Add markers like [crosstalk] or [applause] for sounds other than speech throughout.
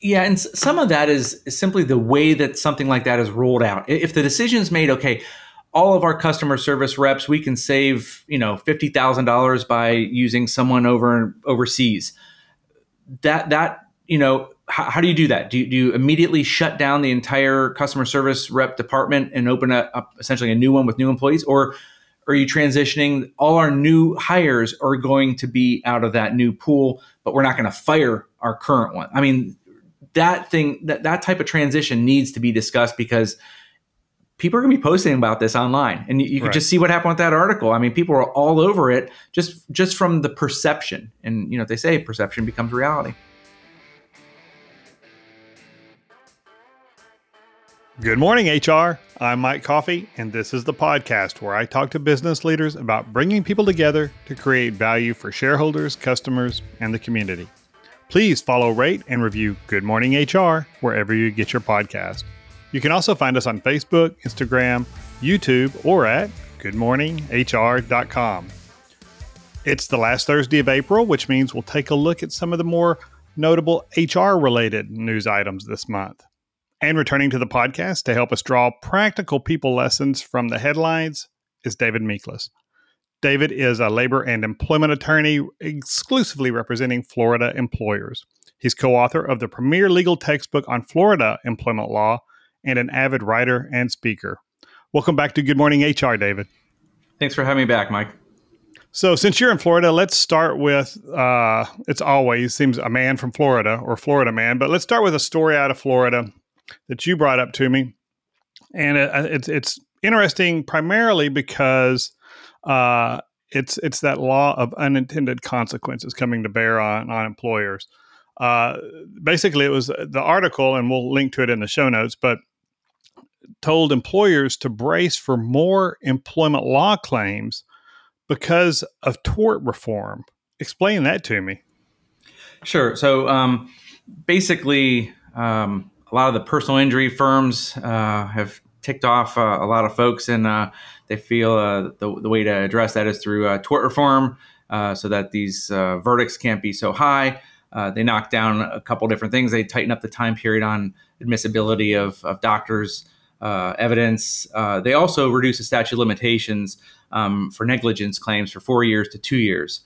Yeah, and some of that is simply the way that something like that is rolled out. If the decision is made, okay, all of our customer service reps, we can save you know fifty thousand dollars by using someone over overseas. That that you know how, how do you do that? Do you, do you, immediately shut down the entire customer service rep department and open up essentially a new one with new employees, or are you transitioning? All our new hires are going to be out of that new pool, but we're not going to fire our current one. I mean, that thing that that type of transition needs to be discussed because people are going to be posting about this online and you, you can right. just see what happened with that article i mean people are all over it just just from the perception and you know they say perception becomes reality Good morning, HR. I'm Mike Coffey and this is the podcast where I talk to business leaders about bringing people together to create value for shareholders, customers, and the community. Please follow, rate, and review Good Morning HR wherever you get your podcast. You can also find us on Facebook, Instagram, YouTube, or at goodmorninghr.com. It's the last Thursday of April, which means we'll take a look at some of the more notable HR related news items this month. And returning to the podcast to help us draw practical people lessons from the headlines is David Miklas. David is a labor and employment attorney exclusively representing Florida employers. He's co author of the premier legal textbook on Florida employment law and an avid writer and speaker. Welcome back to Good Morning HR, David. Thanks for having me back, Mike. So, since you're in Florida, let's start with uh, it's always seems a man from Florida or Florida man, but let's start with a story out of Florida that you brought up to me, and it, it's it's interesting primarily because uh, it's it's that law of unintended consequences coming to bear on on employers. Uh, basically, it was the article, and we'll link to it in the show notes, but told employers to brace for more employment law claims because of tort reform. Explain that to me. Sure. So um, basically, um, a lot of the personal injury firms uh, have ticked off uh, a lot of folks, and uh, they feel uh, the, the, way to address that is through uh, tort reform, uh, so that these verdicts can't be so high. they knock down a couple different things. They tighten up the time period on admissibility of, of doctors' evidence. they also reduce the statute limitations um, for negligence claims for four years to two years.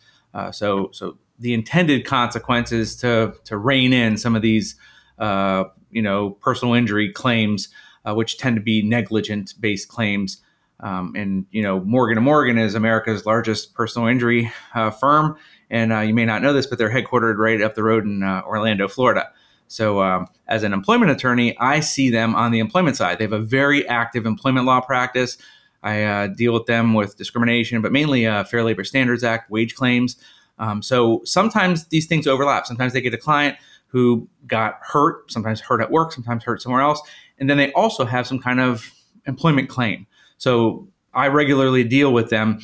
so, so the intended consequences to to rein in some of these uh, you know personal injury claims, uh, which tend to be negligent based claims. Um, and you know Morgan and Morgan is America's largest personal injury uh, firm, and uh, you may not know this, but they're headquartered right up the road in uh, Orlando, Florida. So, um, as an employment attorney, I see them on the employment side. They have a very active employment law practice. I uh, deal with them with discrimination, but mainly uh, Fair Labor Standards Act wage claims. Um, so sometimes these things overlap. Sometimes they get a client who got hurt, sometimes hurt at work, sometimes hurt somewhere else. And then they also have some kind of employment claim. So I regularly deal with them.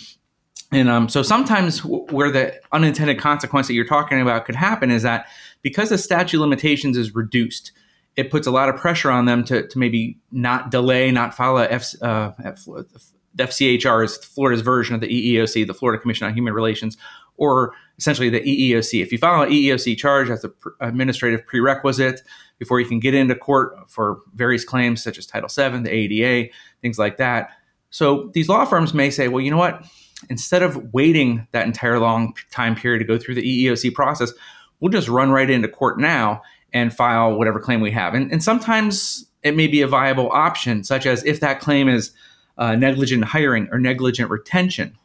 And um, so sometimes where the unintended consequence that you're talking about could happen is that because the statute limitations is reduced, it puts a lot of pressure on them to, to maybe not delay, not file a F, uh, FCHR is Florida's version of the EEOC, the Florida Commission on Human Relations, or essentially the EEOC. If you file an EEOC charge as an administrative prerequisite before you can get into court for various claims such as Title VII, the ADA, things like that. So these law firms may say, well, you know what? Instead of waiting that entire long time period to go through the EEOC process, we'll just run right into court now and file whatever claim we have. And, and sometimes it may be a viable option, such as if that claim is uh, negligent hiring or negligent retention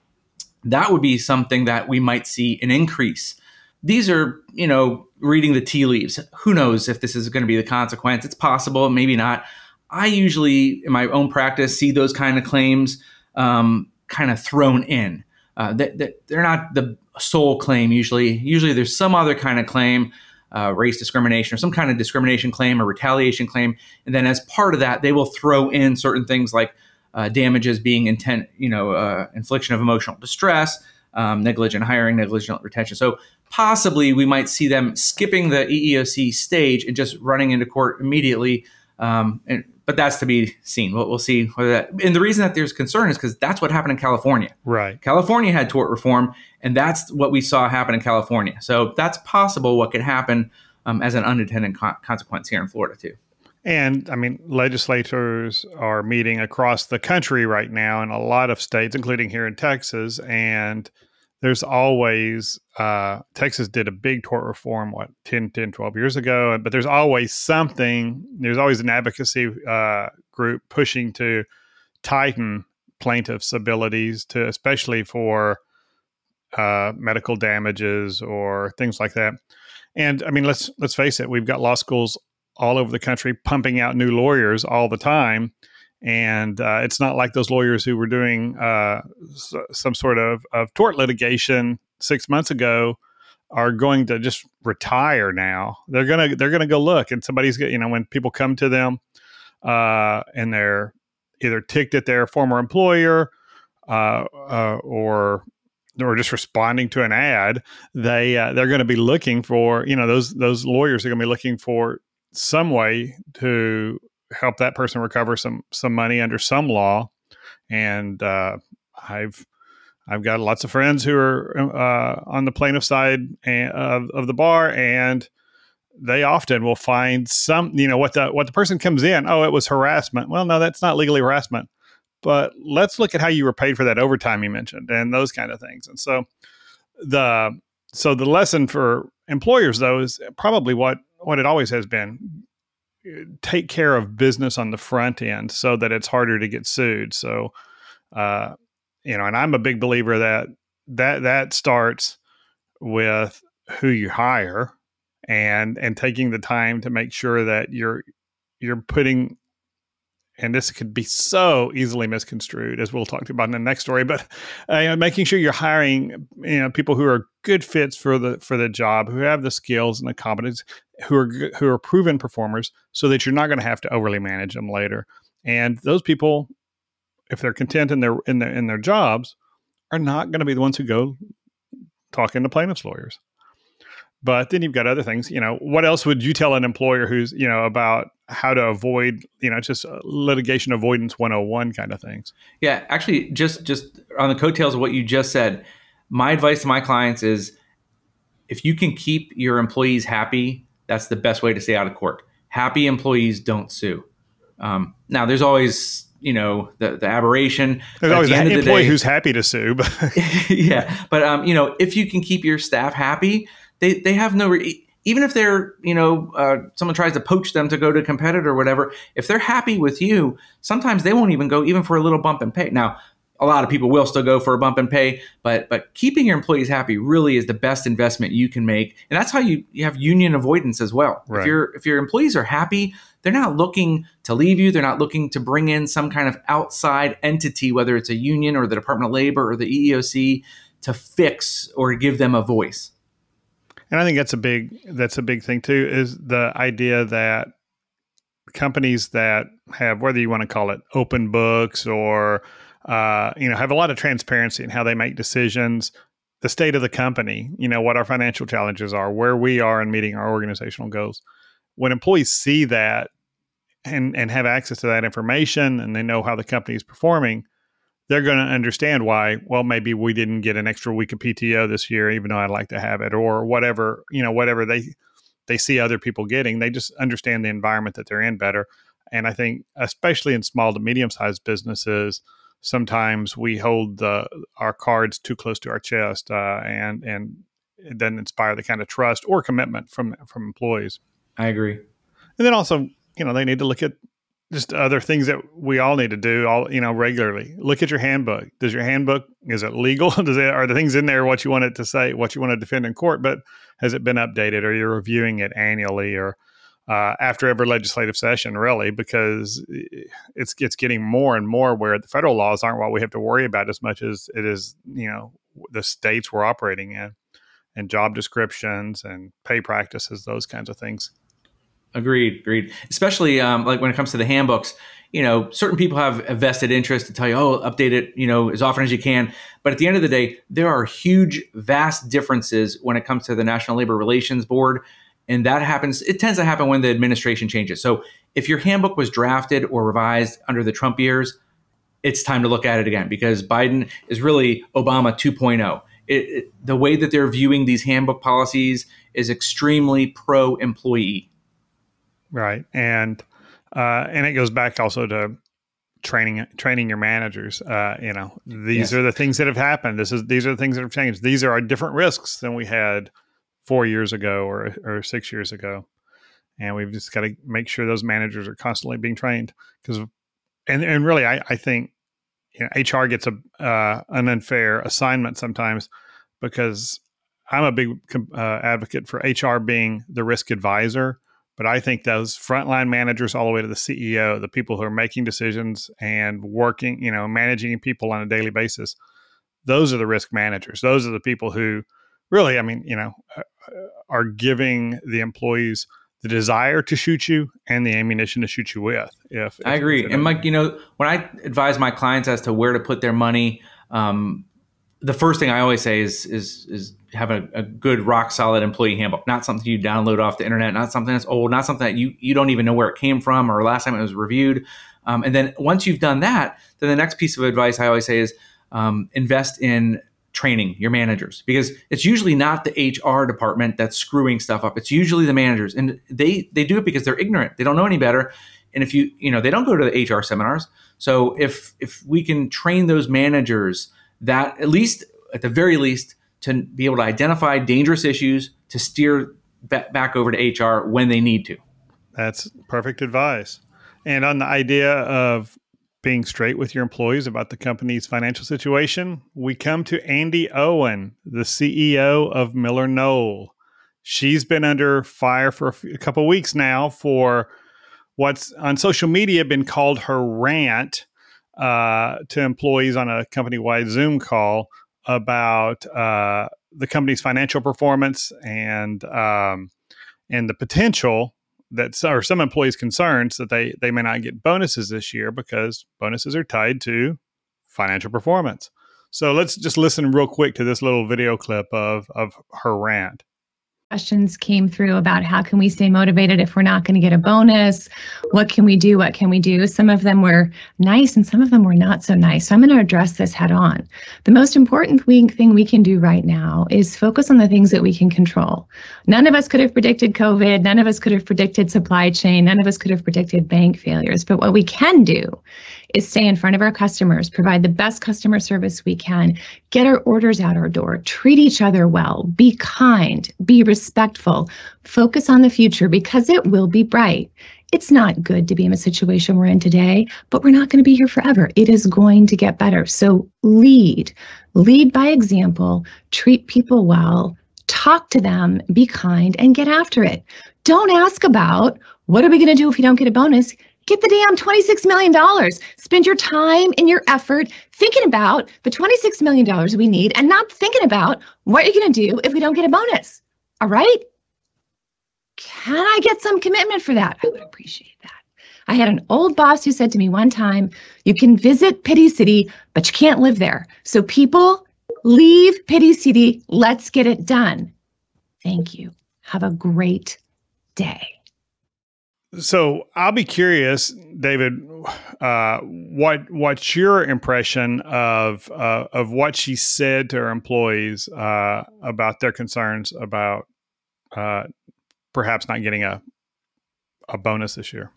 that would be something that we might see an increase. These are, you know, reading the tea leaves. Who knows if this is going to be the consequence? It's possible, maybe not. I usually, in my own practice, see those kind of claims um, kind of thrown in. Uh, that, that they're not the sole claim usually. Usually, there's some other kind of claim, uh, race discrimination or some kind of discrimination claim or retaliation claim, and then as part of that, they will throw in certain things like uh, damages being intent, you know, uh, infliction of emotional distress, um, negligent hiring, negligent retention. So possibly we might see them skipping the EEOC stage and just running into court immediately. Um, and, but that's to be seen. We'll, we'll see whether that. And the reason that there's concern is because that's what happened in California. Right. California had tort reform, and that's what we saw happen in California. So that's possible. What could happen um, as an unintended co- consequence here in Florida too. And I mean, legislators are meeting across the country right now in a lot of states, including here in Texas. And there's always, uh, Texas did a big tort reform, what, 10, 10, 12 years ago. But there's always something, there's always an advocacy uh, group pushing to tighten plaintiffs' abilities to, especially for uh, medical damages or things like that. And I mean, let's let's face it, we've got law schools all over the country pumping out new lawyers all the time. And uh, it's not like those lawyers who were doing uh, some sort of, of tort litigation six months ago are going to just retire now. They're gonna they're gonna go look, and somebody's you know when people come to them uh, and they're either ticked at their former employer uh, uh, or or just responding to an ad, they uh, they're going to be looking for you know those those lawyers are going to be looking for some way to help that person recover some some money under some law. And uh, I've I've got lots of friends who are uh, on the plaintiff side of, of the bar, and they often will find some you know what the what the person comes in. Oh, it was harassment. Well, no, that's not legally harassment. But let's look at how you were paid for that overtime you mentioned, and those kind of things. And so the so the lesson for employers though is probably what what it always has been take care of business on the front end so that it's harder to get sued. So uh, you know and i'm a big believer that that that starts with who you hire and and taking the time to make sure that you're you're putting and this could be so easily misconstrued as we'll talk about in the next story but uh, making sure you're hiring you know people who are good fits for the for the job who have the skills and the competence who are who are proven performers so that you're not going to have to overly manage them later. And those people if they're content in their in their in their jobs are not going to be the ones who go talking to plaintiffs lawyers but then you've got other things. You know, what else would you tell an employer who's, you know, about how to avoid, you know, just uh, litigation avoidance 101 kind of things? Yeah, actually, just just on the coattails of what you just said, my advice to my clients is if you can keep your employees happy, that's the best way to stay out of court. Happy employees don't sue. Um, now, there's always you know the, the aberration. There's always the an employee day, who's happy to sue. But [laughs] yeah, but um, you know, if you can keep your staff happy, they they have no re- even if they're you know uh, someone tries to poach them to go to a competitor or whatever if they're happy with you sometimes they won't even go even for a little bump in pay. Now a lot of people will still go for a bump in pay but but keeping your employees happy really is the best investment you can make. And that's how you, you have union avoidance as well. Right. if your if your employees are happy they're not looking to leave you. They're not looking to bring in some kind of outside entity whether it's a union or the department of labor or the eeoc to fix or give them a voice and I think that's a big that's a big thing too is the idea that companies that have whether you want to call it open books or uh, you know have a lot of transparency in how they make decisions the state of the company you know what our financial challenges are where we are in meeting our organizational goals. When employees see that and and have access to that information and they know how the company is performing they're going to understand why well maybe we didn't get an extra week of pto this year even though i'd like to have it or whatever you know whatever they they see other people getting they just understand the environment that they're in better. And i think especially in small to medium sized businesses sometimes we hold the, our cards too close to our chest uh, and and it doesn't inspire the kind of trust or commitment from from employees. I agree. And then also you know they need to look at just other things that we all need to do all you know regularly. Look at your handbook. Does your handbook is it legal? [laughs] Does it are the things in there what you want it to say what you want to defend in court? But has it been updated or you're reviewing it annually or uh, after every legislative session really? Because it's it's getting more and more where the federal laws aren't what we have to worry about as much as it is you know the states we're operating in and job descriptions and pay practices those kinds of things Agreed, agreed. Especially um, like when it comes to the handbooks, you know, certain people have a vested interest to tell you, oh, update it, you know, as often as you can. But at the end of the day, there are huge, vast differences when it comes to the National Labor Relations Board. And that happens, it tends to happen when the administration changes. So if your handbook was drafted or revised under the Trump years, it's time to look at it again because Biden is really Obama 2.0 it, it, the way that they're viewing these handbook policies is extremely pro employee. Right, and uh, and it goes back also to training training your managers. Uh, you know, these yes. are the things that have happened. This is these are the things that have changed. These are our different risks than we had four years ago or or six years ago, and we've just got to make sure those managers are constantly being trained because, and and really, I I think you know, HR gets a uh, an unfair assignment sometimes because I'm a big uh, advocate for HR being the risk advisor but I think those frontline managers, all the way to the CEO, the people who are making decisions and working, you know, managing people on a daily basis, those are the risk managers. Those are the people who really, I mean, you know, are giving the employees the desire to shoot you and the ammunition to shoot you with. If, if I agree, and Mike, you know, when I advise my clients as to where to put their money, um, the first thing I always say is is is have a, a, good rock solid employee handbook, not something you download off the internet, not something that's old, not something that you you don't even know where it came from or last time it was reviewed. Um, and then once you've done that, then the next piece of advice I always say is um, invest in training your managers because it's usually not the HR department that's screwing stuff up. It's usually the managers, and they they do it because they're ignorant. They don't know any better. And if you you know they don't go to the HR seminars, so if if we can train those managers that at least at the very least to be able to identify dangerous issues to steer back over to HR when they need to. That's perfect advice. And on the idea of being straight with your employees about the company's financial situation, we come to Andi Owen, the CEO of Miller MillerKnoll. She's been under fire for a couple weeks now for what's on social media been called her rant uh, to employees on a company wide Zoom call about uh, the company's financial performance and um, and the potential that or some employees' concerns that they they may not get bonuses this year because bonuses are tied to financial performance. So let's just listen real quick to this little video clip of of her rant questions came through about how can we stay motivated if we're not going to get a bonus? What can we do? What can we do? Some of them were nice and some of them were not so nice. So i'm going to address this head on. The most important thing we can do right now is focus on the things that we can control. None of us could have predicted covid. None of us could have predicted supply chain. None of us could have predicted bank failures. But what we can do is stay in front of our customers, provide the best customer service we can, get our orders out our door, treat each other well, be kind, be respectful, focus on the future because it will be bright. It's not good to be in a situation we're in today, but we're not going to be here forever. It is going to get better. So lead, lead by example, treat people well, talk to them, be kind, and get after it. Don't ask about what are we going to do if we don't get a bonus? Get the damn $26 million. Spend your time and your effort thinking about the $26 million we need and not thinking about what you're going to do if we don't get a bonus. All right? Can I get some commitment for that? I would appreciate that. I had an old boss who said to me one time, You can visit Pity City, but you can't live there. So, people, leave Pity City. Let's get it done. Thank you. Have a great day. So I'll be curious, David, uh, what what's your impression of uh, of what she said to her employees uh, about their concerns about uh, perhaps not getting a a bonus this year?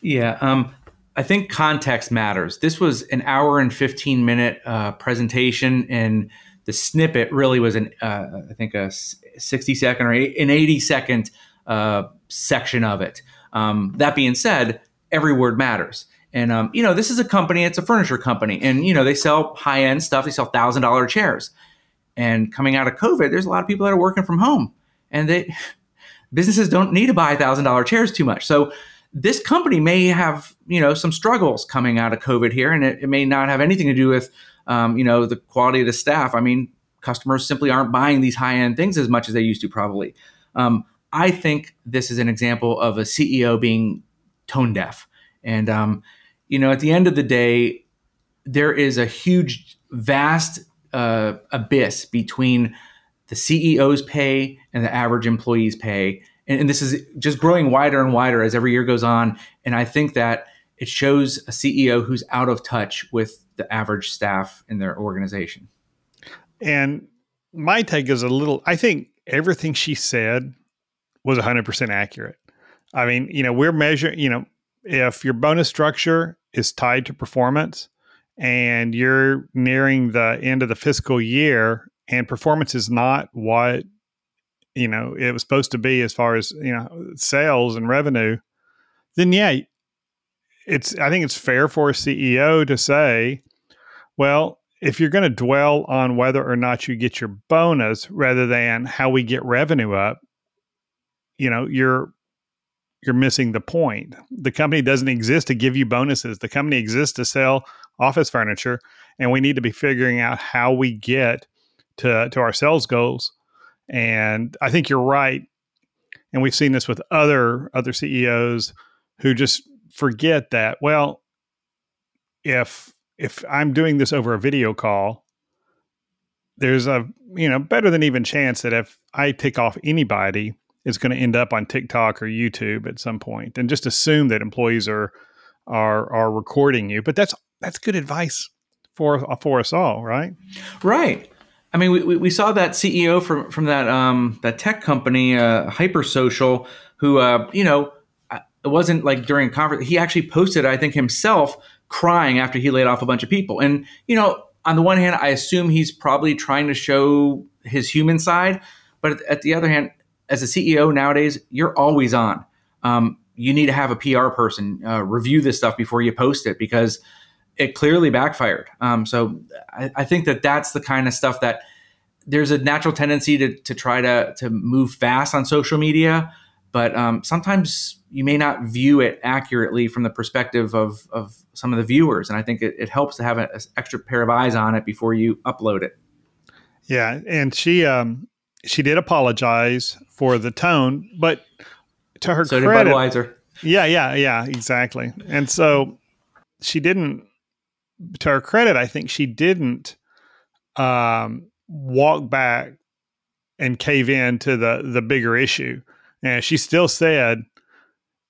Yeah, um, I think context matters. This was an hour and fifteen minute uh, presentation, and the snippet really was an uh, I think a sixty second or an eighty second section of it. Um, that being said, every word matters. And um, you know, this is a company; it's a furniture company, and you know they sell high end stuff. They sell thousand dollar chairs. And coming out of COVID, there's a lot of people that are working from home, and they [laughs] businesses don't need to buy thousand dollar chairs too much. So this company may have you know some struggles coming out of COVID here, and it, it may not have anything to do with um, you know the quality of the staff. I mean, customers simply aren't buying these high end things as much as they used to probably. Um, I think this is an example of a CEO being tone deaf. And, um, you know, at the end of the day, there is a huge, vast uh, abyss between the CEO's pay and the average employee's pay. And, and, this is just growing wider and wider as every year goes on. And I think that it shows a CEO who's out of touch with the average staff in their organization. and my take is a little. I think everything she said was 100% accurate. I mean, you know, we're measuring. You know, if your bonus structure is tied to performance, and you're nearing the end of the fiscal year, and performance is not what you know it was supposed to be as far as you know sales and revenue then yeah it's i think it's fair for a ceo to say well if you're going to dwell on whether or not you get your bonus rather than how we get revenue up you know you're you're missing the point the company doesn't exist to give you bonuses the company exists to sell office furniture and we need to be figuring out how we get to to our sales goals and I think you're right. And we've seen this with other other CEOs who just forget that, well, if if I'm doing this over a video call, there's a you know better than even chance that if I tick off anybody, it's going to end up on TikTok or YouTube at some point, and just assume that employees are are are recording you. But that's that's good advice for for us all, right? Right. I mean, we, we saw that CEO from from that um, that tech company, uh, Hypersocial, who uh, you know it wasn't like during a conference. He actually posted, I think, himself crying after he laid off a bunch of people. And you know, on the one hand, I assume he's probably trying to show his human side, but at the other hand, as a CEO nowadays, you're always on. Um, you need to have a PR person uh, review this stuff before you post it because it clearly backfired. Um, so I, I, think that that's the kind of stuff that there's a natural tendency to, to try to, to move fast on social media, but um, sometimes you may not view it accurately from the perspective of, of some of the viewers. And I think it, it helps to have an extra pair of eyes on it before you upload it. Yeah. And she, um, she did apologize for the tone, but to her so credit, Budweiser. Yeah, yeah, yeah, exactly. And so she didn't to her credit, I think she didn't um, walk back and cave in to the the bigger issue. And she still said,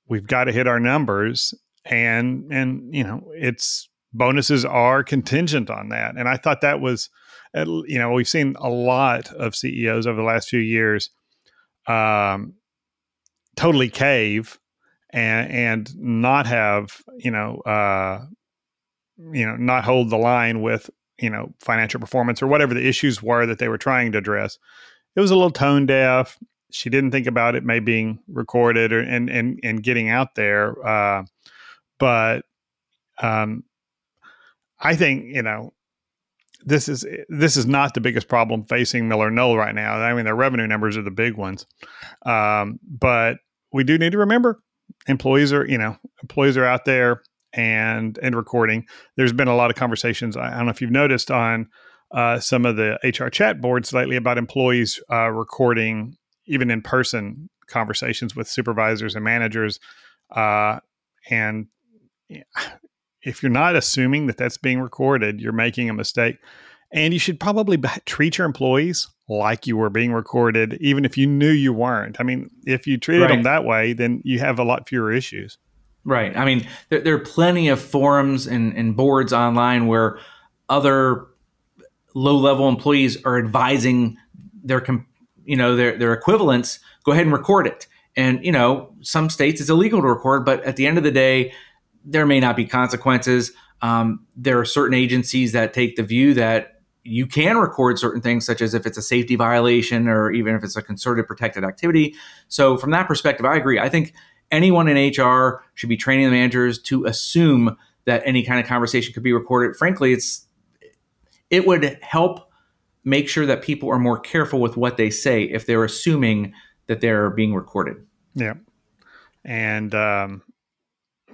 "We've got to hit our numbers," and and you know, it's bonuses are contingent on that. And I thought that was, you know, we've seen a lot of CEOs over the last few years, um, totally cave and and not have you know uh, you know not hold the line with you know financial performance or whatever the issues were that they were trying to address. It was a little tone deaf. She didn't think about it may being recorded or and and and getting out there uh, but um i think you know this is this is not the biggest problem facing Miller MillerKnoll right now. I mean, their revenue numbers are the big ones, um, but we do need to remember employees are you know employees are out there and and recording. There's been a lot of conversations. I don't know if you've noticed on uh, some of the HR chat boards lately about employees uh, recording even in person conversations with supervisors and managers. Uh, and if you're not assuming that that's being recorded, you're making a mistake. And you should probably b- treat your employees like you were being recorded, even if you knew you weren't. I mean, if you treated right. them that way, then you have a lot fewer issues. Right. I mean, there, there are plenty of forums and, and boards online where other low level employees are advising their, you know, their, their equivalents, go ahead and record it. And, you know, some states it's illegal to record, but at the end of the day, there may not be consequences. Um, there are certain agencies that take the view that you can record certain things, such as if it's a safety violation or even if it's a concerted protected activity. So, from that perspective, I agree. I think anyone in HR should be training the managers to assume that any kind of conversation could be recorded. Frankly, it's it would help make sure that people are more careful with what they say if they're assuming that they're being recorded. Yeah, and um,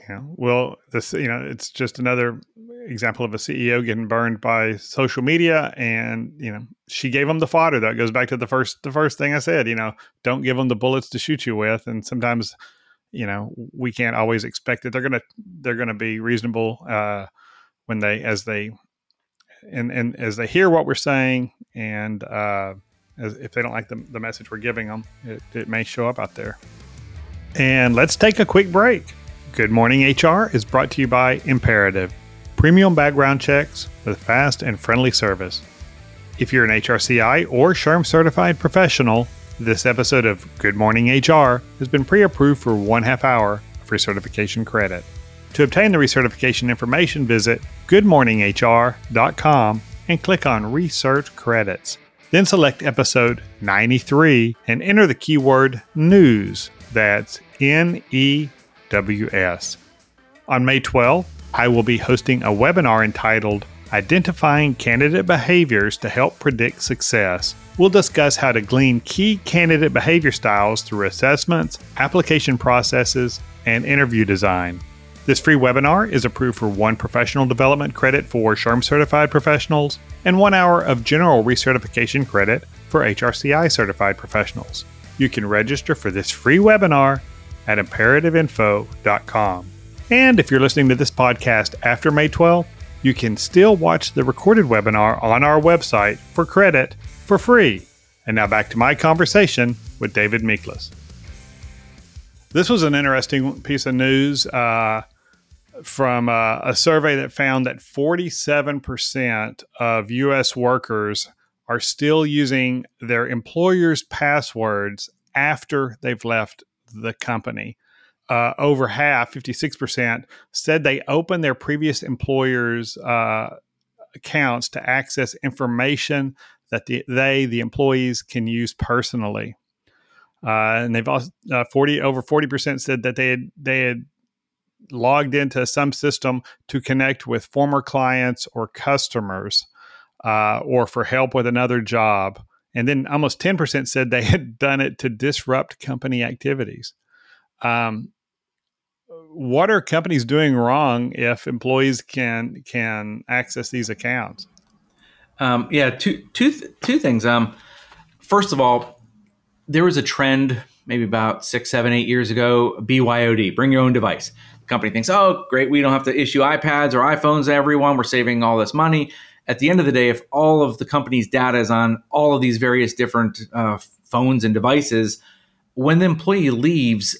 know, well, this you know, it's just another example of a CEO getting burned by social media, and you know, she gave them the fodder. That goes back to the first the first thing I said. You know, don't give them the bullets to shoot you with, and sometimes you know we can't always expect that they're gonna they're gonna be reasonable uh, when they as they and and as they hear what we're saying and uh, as, if they don't like the, the message we're giving them it, it may show up out there and let's take a quick break good morning hr is brought to you by imperative premium background checks with fast and friendly service If you're an HRCI or SHRM certified professional, this episode of Good Morning HR has been pre approved for one half hour of recertification credit. To obtain the recertification information, visit goodmorninghr.com and click on Research Credits. Then select episode 93 and enter the keyword news. That's N E W S. On May 12, I will be hosting a webinar entitled Identifying Candidate Behaviors to Help Predict Success. We'll discuss how to glean key candidate behavior styles through assessments, application processes, and interview design. This free webinar is approved for one professional development credit for SHRM certified professionals and one hour of general recertification credit for HRCI certified professionals. You can register for this free webinar at imperativeinfo.com. And if you're listening to this podcast after May 12th, you can still watch the recorded webinar on our website for credit for free. And now back to my conversation with David Miklas. This was an interesting piece of news. Uh, from uh, a survey that found that 47% of US workers are still using their employer's passwords after they've left the company. Uh, over half, 56%, said they opened their previous employer's uh, accounts to access information that the, they, the employees, can use personally. Uh, and they've also uh, 40 over 40% said that they had they had logged into some system to connect with former clients or customers uh, or for help with another job. And then almost 10% said they [laughs] had done it to disrupt company activities. Um, what are companies doing wrong if employees can can access these accounts? Um, yeah, two, two, two things. Um, first of all, there was a trend maybe about six, seven, eight years ago BYOD, bring your own device The company thinks, oh, great, we don't have to issue iPads or iPhones to everyone. We're saving all this money. At the end of the day, if all of the company's data is on all of these various different uh, phones and devices, when the employee leaves,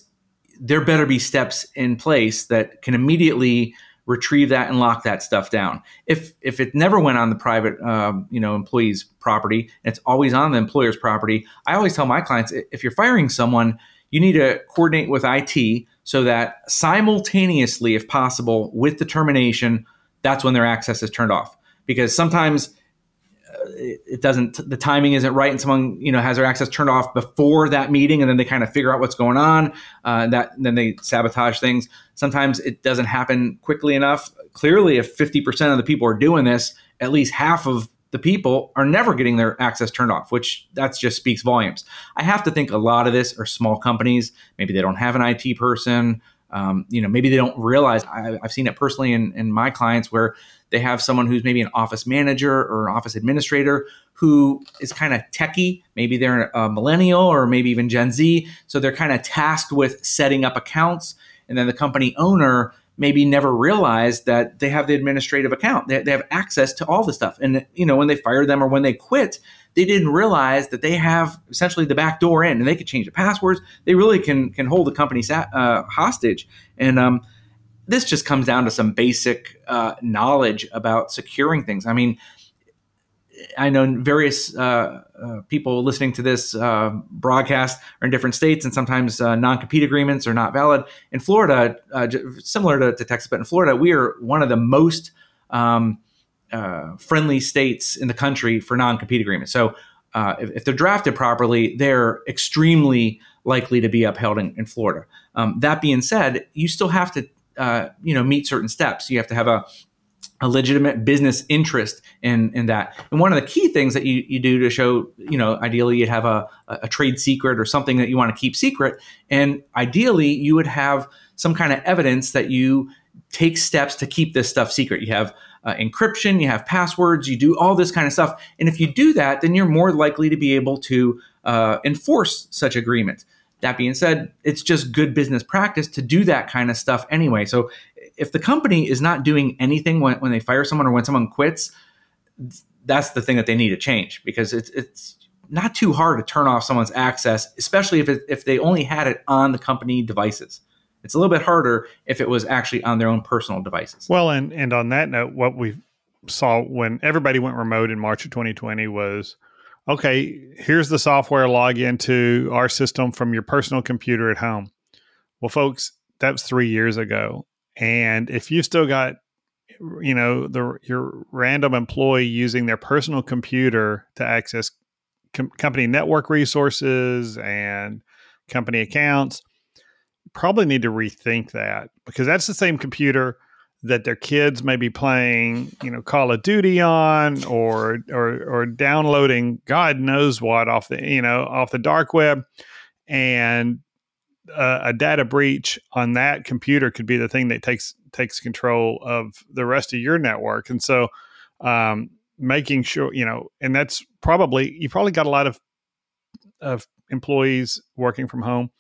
there better be steps in place that can immediately retrieve that and lock that stuff down. If if it never went on the private, uh, you know, employee's property, it's always on the employer's property. I always tell my clients if you're firing someone, you need to coordinate with IT so that simultaneously, if possible, with the termination, that's when their access is turned off. Because sometimes uh, it doesn't the timing isn't right and someone you know has their access turned off before that meeting and then they kind of figure out what's going on uh, that then they sabotage things sometimes it doesn't happen quickly enough clearly if 50% of the people are doing this at least half of the people are never getting their access turned off, which that just speaks volumes. I have to think a lot of this are small companies. Maybe they don't have an IT person. Um, you know, maybe they don't realize. I, have seen it personally in, in my clients where they have someone who's maybe an office manager or an office administrator who is kind of techie. Maybe they're a millennial or maybe even Gen Z. So they're kind of tasked with setting up accounts. And then the company owner maybe never realized that they have the administrative account. They, they have access to all the stuff. And, you know, when they fire them or when they quit, they didn't realize that they have essentially the back door in and they could change the passwords. They really can, can hold the company uh, hostage. And, um, this just comes down to some basic uh, knowledge about securing things. I mean, I know various uh, uh, people listening to this uh, broadcast are in different states, and sometimes uh, non-compete agreements are not valid. In Florida, uh, similar to, to, Texas, but in Florida, we are one of the most um, friendly states in the country for non-compete agreements. So, if, if, they're drafted properly, they're extremely likely to be upheld in, in Florida. Um, that being said, you still have to, you know, meet certain steps. You have to have a a legitimate business interest in in that. And one of the key things that you, you do to show, you know, ideally you'd have a, a trade secret or something that you want to keep secret. And ideally you would have some kind of evidence that you take steps to keep this stuff secret. You have uh, encryption, you have passwords, you do all this kind of stuff. And if you do that, then you're more likely to be able to uh, enforce such agreements. That being said, it's just good business practice to do that kind of stuff anyway. So if the company is not doing anything when, when they fire someone or when someone quits, that's the thing that they need to change because it's it's not too hard to turn off someone's access, especially if it, if they only had it on the company devices. It's a little bit harder if it was actually on their own personal devices. Well, and and on that note, what we've saw when everybody went remote in March of 2020 was okay, here's the software log into our system from your personal computer at home. Well, folks, that was three years ago. And if you still got, you know, the your random employee using their personal computer to access com- company network resources and company accounts, probably need to rethink that because that's the same computer that their kids may be playing, you know, Call of Duty on or or or downloading God knows what off the you know off the dark web, and uh, a data breach on that computer could be the thing that takes takes control of the rest of your network, and so um, making sure you know, and that's probably you probably got a lot of of employees working from home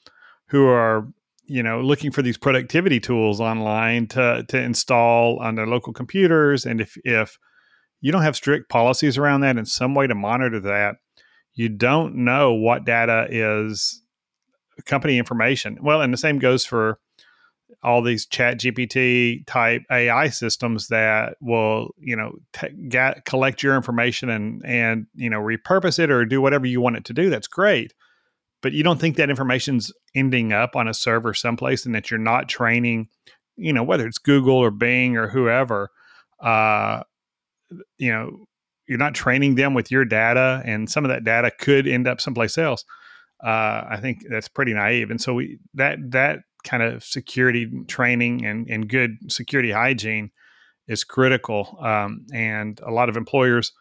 who are you know looking for these productivity tools online to to install on their local computers. And if if you don't have strict policies around that and some way to monitor that you don't know what data is company information. Well and the same goes for all these chat gpt type ai systems that will you know t- get, collect your information and and you know repurpose it or do whatever you want it to do. That's great but you don't think that information's ending up on a server someplace and that you're not training, you know, whether it's Google or Bing or whoever, uh, you know, you're not training them with your data and some of that data could end up someplace else. Uh, I think that's pretty naive. And so we, that, that kind of security training and, and good security hygiene is critical. Um, and a lot of employers,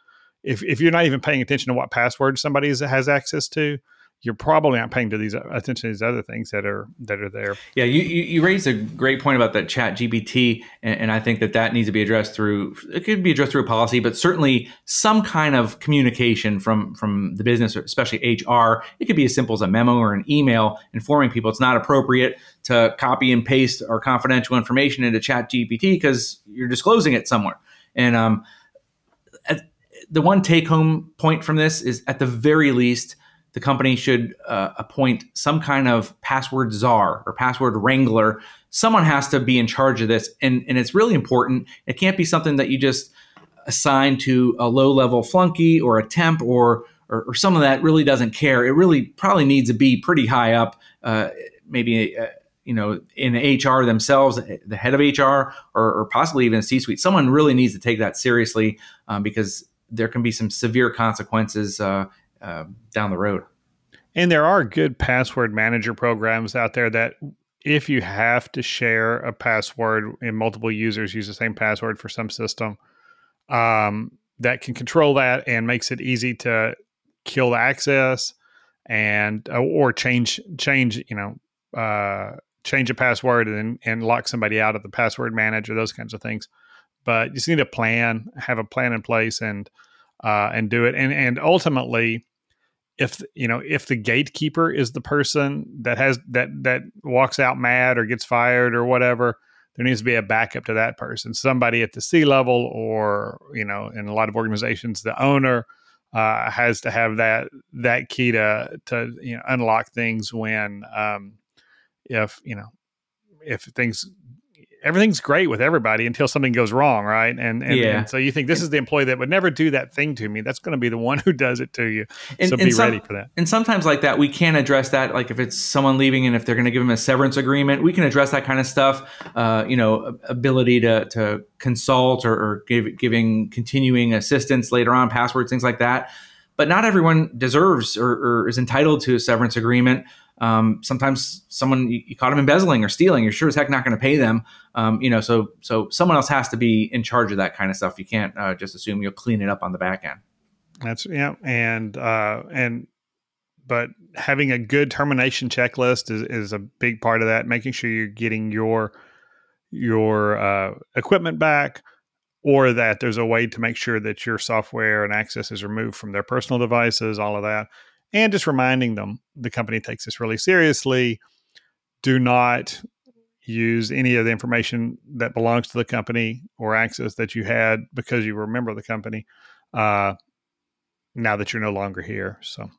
if, if you're not even paying attention to what password somebody has access to, you're probably not paying to these attention to these other things that are that are there. Yeah, you you, you raised a great point about that Chat GPT, and, and, I think that that needs to be addressed through it could be addressed through a policy, but certainly some kind of communication from from the business, especially HR. It could be as simple as a memo or an email informing people it's not appropriate to copy and paste our confidential information into Chat GPT because you're disclosing it somewhere. And um, the one take home point from this is at the very least the company should uh, appoint some kind of password czar or password wrangler. Someone has to be in charge of this, and, and it's really important. It can't be something that you just assign to a low level flunky or a temp or, or, or someone that really doesn't care. It really probably needs to be pretty high up, uh, maybe. Uh, you know, in HR themselves, the head of HR, or, or possibly even a C-suite, someone really needs to take that seriously um, because there can be some severe consequences uh, uh, down the road. And there are good password manager programs out there that if you have to share a password and multiple users use the same password for some system, um, that can control that and makes it easy to kill the access and uh, or change change you know uh, change a password and and lock somebody out of the password manager those kinds of things. But you just need a plan, have a plan in place, and uh, and do it. And and ultimately, if you know if the gatekeeper is the person that has that that walks out mad or gets fired or whatever there needs to be a backup to that person. Somebody at the c level or you know in a lot of organizations the owner uh, has to have that that key to to you know unlock things when um, if you know if things everything's great with everybody until something goes wrong, right? And and, yeah. and so you think this is the employee that would never do that thing to me. That's going to be the one [laughs] who does it to you. And, so be some, ready for that. And sometimes like that, we can address that. Like if it's someone leaving and if they're going to give them a severance agreement, we can address that kind of stuff. Uh, you know, ability to to consult or, or give, giving continuing assistance later on, passwords, things like that. But not everyone deserves or, or is entitled to a severance agreement. Um, sometimes someone you, you, caught them embezzling or stealing, you're sure as heck not going to pay them. Um, you know, so so someone else has to be in charge of that kind of stuff. You can't uh, just assume you'll clean it up on the back end. That's yeah, and uh, and but having a good termination checklist is, is a big part of that. Making sure you're getting your your uh, equipment back, or that there's a way to make sure that your software and access is removed from their personal devices. All of that and just reminding them the company takes this really seriously. Do not use any of the information that belongs to the company or access that you had because you were remember the company uh, now that you're no longer here. So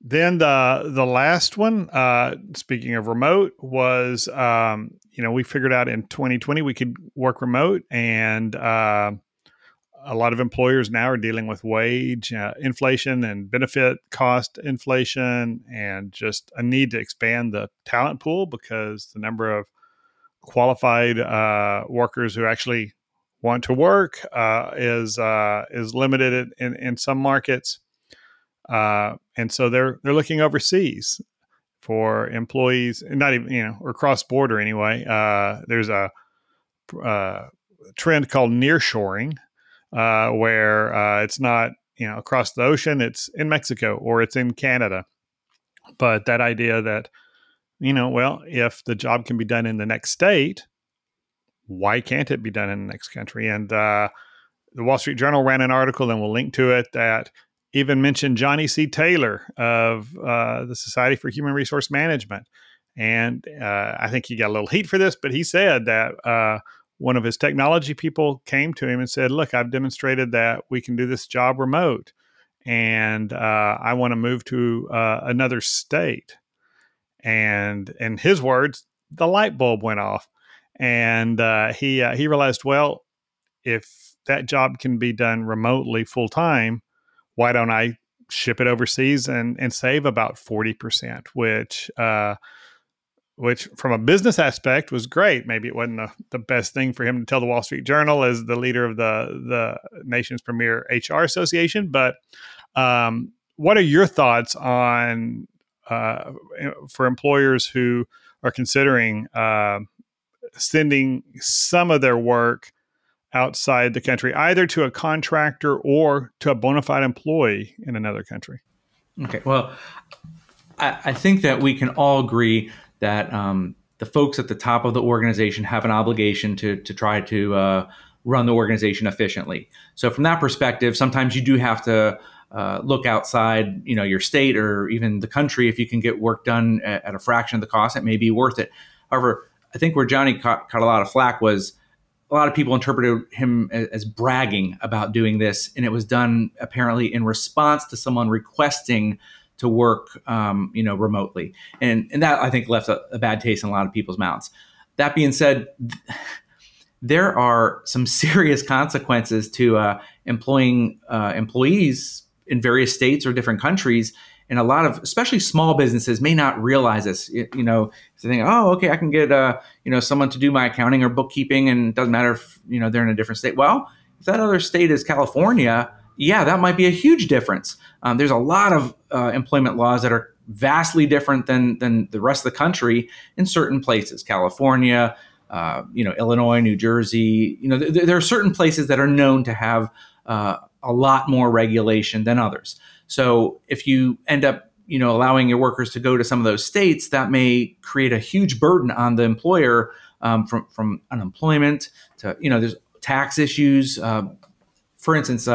Then the the last one, uh, speaking of remote, was um, you know we figured out in 2020 we could work remote, and uh, a lot of employers now are dealing with wage uh, inflation and benefit cost inflation, and just a need to expand the talent pool because the number of qualified uh, workers who actually want to work uh, is uh, is limited in, in some markets uh, and so they're they're looking overseas for employees, not even you know, or cross border anyway. Uh, there's a, trend called nearshoring, uh, where uh, it's not you know across the ocean; it's in Mexico or it's in Canada. But that idea that you know, well, if the job can be done in the next state, why can't it be done in the next country? And uh, the Wall Street Journal ran an article, and we'll link to it that even mentioned Johnny C. Taylor of uh, the Society for Human Resource Management. And uh, I think he got a little heat for this, but he said that uh, one of his technology people came to him and said, Look, I've demonstrated that we can do this job remote, and uh, I want to move to uh, another state. And in his words, the light bulb went off. And uh, he, he realized, well, if that job can be done remotely full time, why don't I ship it overseas and, and save about 40%, which, uh, which from a business aspect was great. Maybe it wasn't the, the best thing for him to tell the Wall Street Journal as the leader of the, the nation's premier HR association. But um, what are your thoughts on uh, for employers who are considering uh, sending some of their work outside the country, either to a contractor or to a bona fide employee in another country. Okay. Well, I, I think that we can all agree that um, the folks at the top of the organization have an obligation to, to try to uh, run the organization efficiently. So, from that perspective, sometimes you do have to uh, look outside, you know, your state or even the country. If you can get work done at, at, a fraction of the cost, it may be worth it. However, I think where Johnny caught, caught a lot of flack was a lot of people interpreted him as, as, bragging about doing this, and it was done apparently in response to someone requesting to work, um, you know, remotely, and and that I think left a, a, bad taste in a lot of people's mouths. That being said, there are some [laughs] serious consequences to uh, employing uh, employees in various states or different countries. And a lot of especially small businesses may not realize this. You, know they think oh okay i can get uh, you know someone to do my accounting or bookkeeping and it doesn't matter if you know they're in a different state. Well if that other state is california yeah that might be a huge difference. Um, there's a lot of uh, employment laws that are vastly different than than the rest of the country in certain places. California uh, you know illinois new jersey you know th- there are certain places that are known to have uh, a lot more regulation than others. So if you end up, you know, allowing your workers to go to some of those states, that may create a huge burden on the employer um, from from unemployment to you know, there's tax issues. Uh, for instance,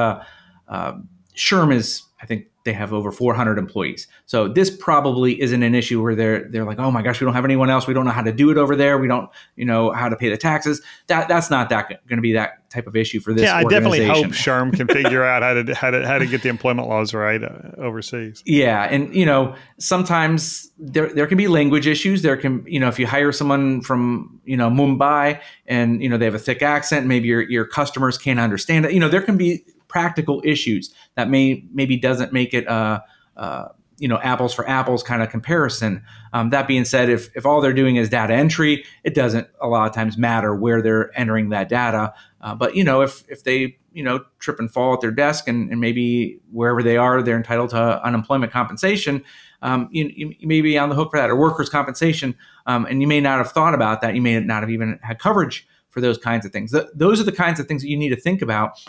uh, uh, SHRM is I think they have over 400 employees. So this probably isn't an issue where they're they're like, oh my gosh, we don't have anyone else. We don't know how to do it over there. We don't, you know, how to pay the taxes. That that's not that going to be that type of issue for this. Yeah, I definitely hope SHRM can [laughs] figure out how to how to how to get the employment laws right uh, overseas. Yeah, and you know, sometimes there there can be language issues. There can you know, if you hire someone from you know Mumbai and you know they have a thick accent, maybe your your customers can't understand it. You know, there can be practical issues that may maybe doesn't make it uh, uh, you know apples for apples kind of comparison. Um, that being said, if if all they're doing is data entry, it doesn't a lot of times matter where they're entering that data. Uh, but you know if if they you know trip and fall at their desk and, and maybe wherever they are they're entitled to unemployment compensation. Um, you, you, may be on the hook for that or workers' compensation, um, and you may not have thought about that. You may not have even had coverage for those kinds of things. Th- those are the kinds of things that you need to think about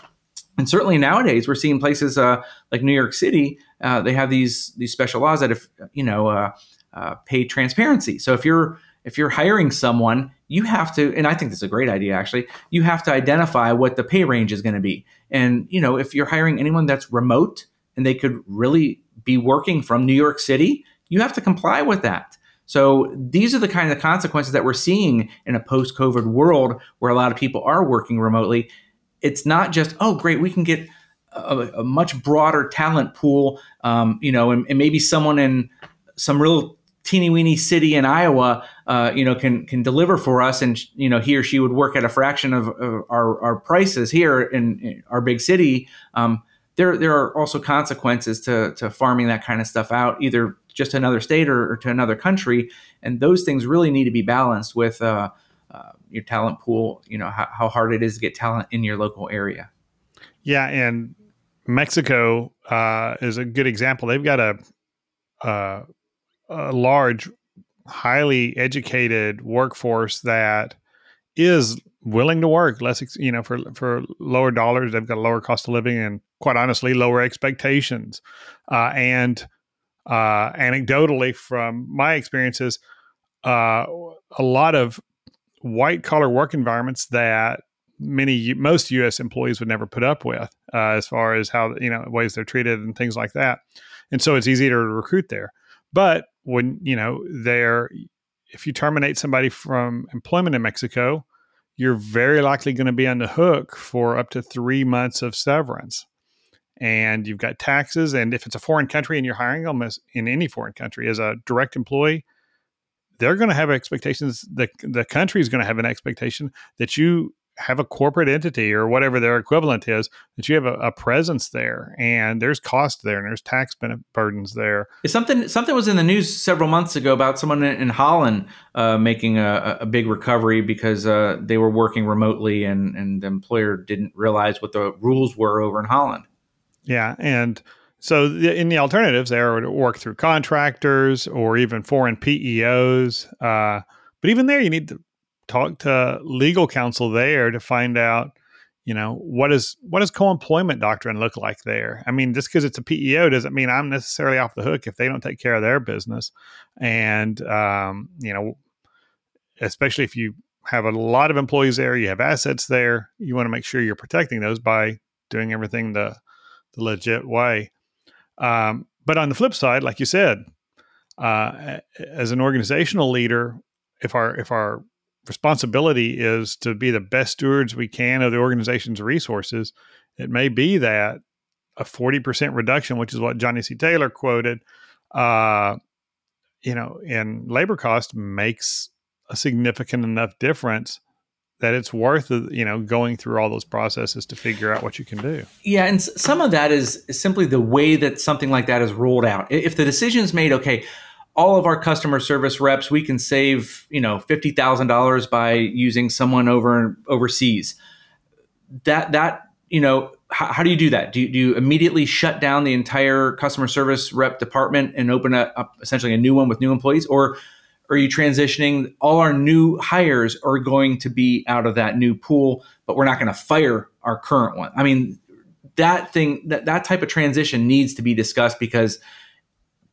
and certainly nowadays, we're seeing places uh, like New York City. Uh, they have these these special laws that if you know uh, uh, pay transparency. So if you're if you're hiring someone, you have to, and I think this is a great idea actually. You have to identify what the pay range is going to be. And you know, if you're hiring anyone that's remote and they could really be working from New York City, you have to comply with that. So these are the kind of consequences that we're seeing in a post-COVID world where a lot of people are working remotely it's not just oh great we can get a, a much broader talent pool, um, you know, and, and, maybe someone in some real teeny weeny city in Iowa, uh, you know, can can deliver for us, and you know, he or she would work at a fraction of, of our, our prices here in, in our big city. Um, there there are also consequences to to farming that kind of stuff out, either just to another state or, or to another country, and those things really need to be balanced with. Uh, uh, your talent pool, you know how, how hard it is to get talent in your local area. Yeah, and Mexico uh, is a good example. They've got a, a, a large, highly educated workforce that is willing to work less, you know, for for lower dollars. They've got a lower cost of living and, quite honestly, lower expectations. Uh, and uh, anecdotally, from my experiences, uh, a lot of white collar work environments that many most U.S. employees would never put up with, uh, as far as how you know ways they're treated and things like that. And so it's easier to recruit there. But when you know they're if you terminate somebody from employment in Mexico, you're very likely going to be on the hook for up to three months of severance. And you've got taxes. And if it's a foreign country and you're hiring them in any foreign country as a direct employee, they're going to have expectations. The the country is going to have an expectation that you have a corporate entity or whatever their equivalent is that you have a, a, presence there and there's cost there and there's tax burdens there something something was in the news several months ago about someone in holland uh, making a, a, big recovery because uh, they were working remotely and, and the employer didn't realize what the rules were over in holland yeah and so in the alternatives there to work through contractors or even foreign peos uh, but even there you need to talk to legal counsel there to find out you know what is what does co-employment doctrine look like there? I mean just because it's a peo doesn't mean i'm necessarily off the hook if they don't take care of their business. And um, you know especially if you have a lot of employees there you have assets there you want to make sure you're protecting those by doing everything the the legit way um, but on the flip side like you said uh, as an organizational leader if our if our responsibility is to be the best stewards we can of the organization's resources. It may be that a 40% reduction, which is what Johnny C. Taylor quoted, uh, you know, in labor cost makes a significant enough difference that it's worth uh, you know going through all those processes to figure out what you can do yeah and some of that is, simply the way that something like that is rolled out if the decision is made okay all of our customer service reps, we can save, you know, fifty thousand dollars by using someone over overseas. That that you know, how, how do you do that? Do you, do you, immediately shut down the entire customer service rep department and open up essentially a new one with new employees, or are you transitioning? All our new hires are going to be out of that new pool, but we're not going to fire our current one. I mean, that thing that that type of transition needs to be discussed because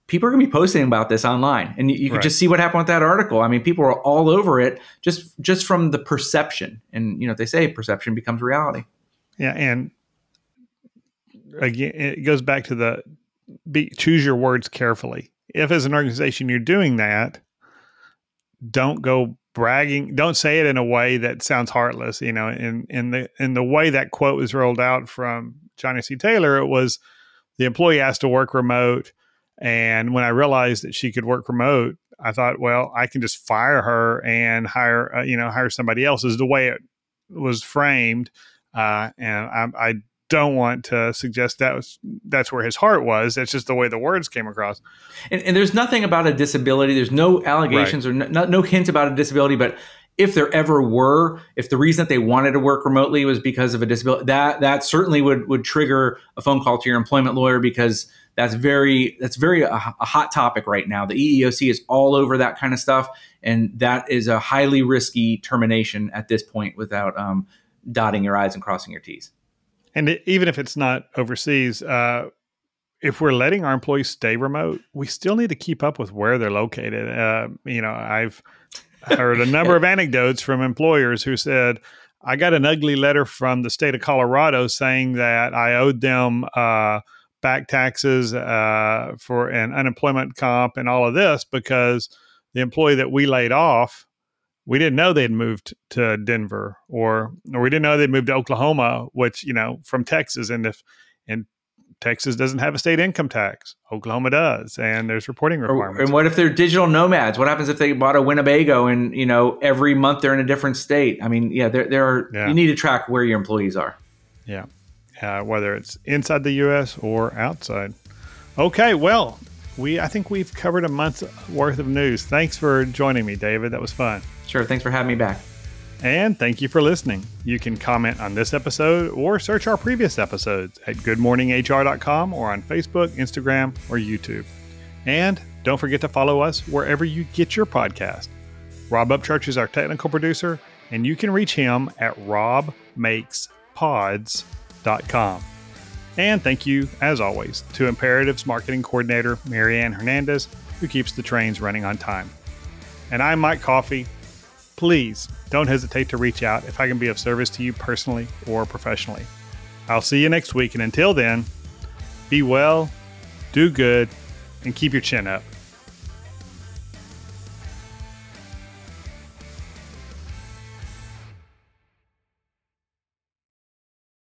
people are going to be posting about this online and you, you can right. just see what happened with that article i mean people are all over it just just from the perception and you know they say perception becomes reality yeah and again it goes back to the be, choose your words carefully if as an organization you're doing that don't go bragging don't say it in a way that sounds heartless you know in in the in the way that quote was rolled out from johnny c taylor it was the employee asked to work remote and when I realized that she could work remote, I thought, well, I can just fire her and hire, uh, you know, hire somebody else. Is the way it was framed, uh, and I, I, don't want to suggest that was that's where his heart was. That's just the way the words came across. And, and there's nothing about a disability. There's no allegations right. or no, no hint about a disability, but if there ever were, if the reason that they wanted to work remotely was because of a disability, that that certainly would would trigger a phone call to your employment lawyer because that's very that's very a, a, hot topic right now. The EEOC is all over that kind of stuff, and that is a highly risky termination at this point without um, dotting your i's and crossing your t's. And it, even if it's not overseas, uh, if we're letting our employees stay remote, we still need to keep up with where they're located. Uh, you know, I've heard a number of [laughs] anecdotes from employers who said. I got an ugly letter from the state of Colorado saying that I owed them uh, back taxes uh, for an unemployment comp and all of this because the employee that we laid off, we didn't know they'd moved to Denver or or we didn't know they'd moved to Oklahoma, which you know from Texas. And if And Texas doesn't have a state income tax. Oklahoma does, and there's reporting requirements. and what if they're digital nomads? What happens if they bought a Winnebago and you know every month they're in a different state? I mean, yeah, there there are. Yeah. You need to track where your employees are. Yeah. Uh, whether it's inside the U.S. or outside. Okay, well, we I think we've covered a month's worth of news. Thanks for joining me, David. That was fun. Sure. Thanks for having me back. And thank you for listening. You can comment on this episode or search our previous episodes at goodmorninghr.com or on Facebook, Instagram, or YouTube. And don't forget to follow us wherever you get your podcast. Rob Upchurch is our technical producer, and you can reach him at robmakespods.com. And thank you, as always, to Imperatives Marketing Coordinator Marianne Hernandez, who keeps the trains running on time. And I'm Mike Coffey. Please don't hesitate to reach out if I can be of service to you personally or professionally. I'll see you next week, and until then, be well, do good, and keep your chin up.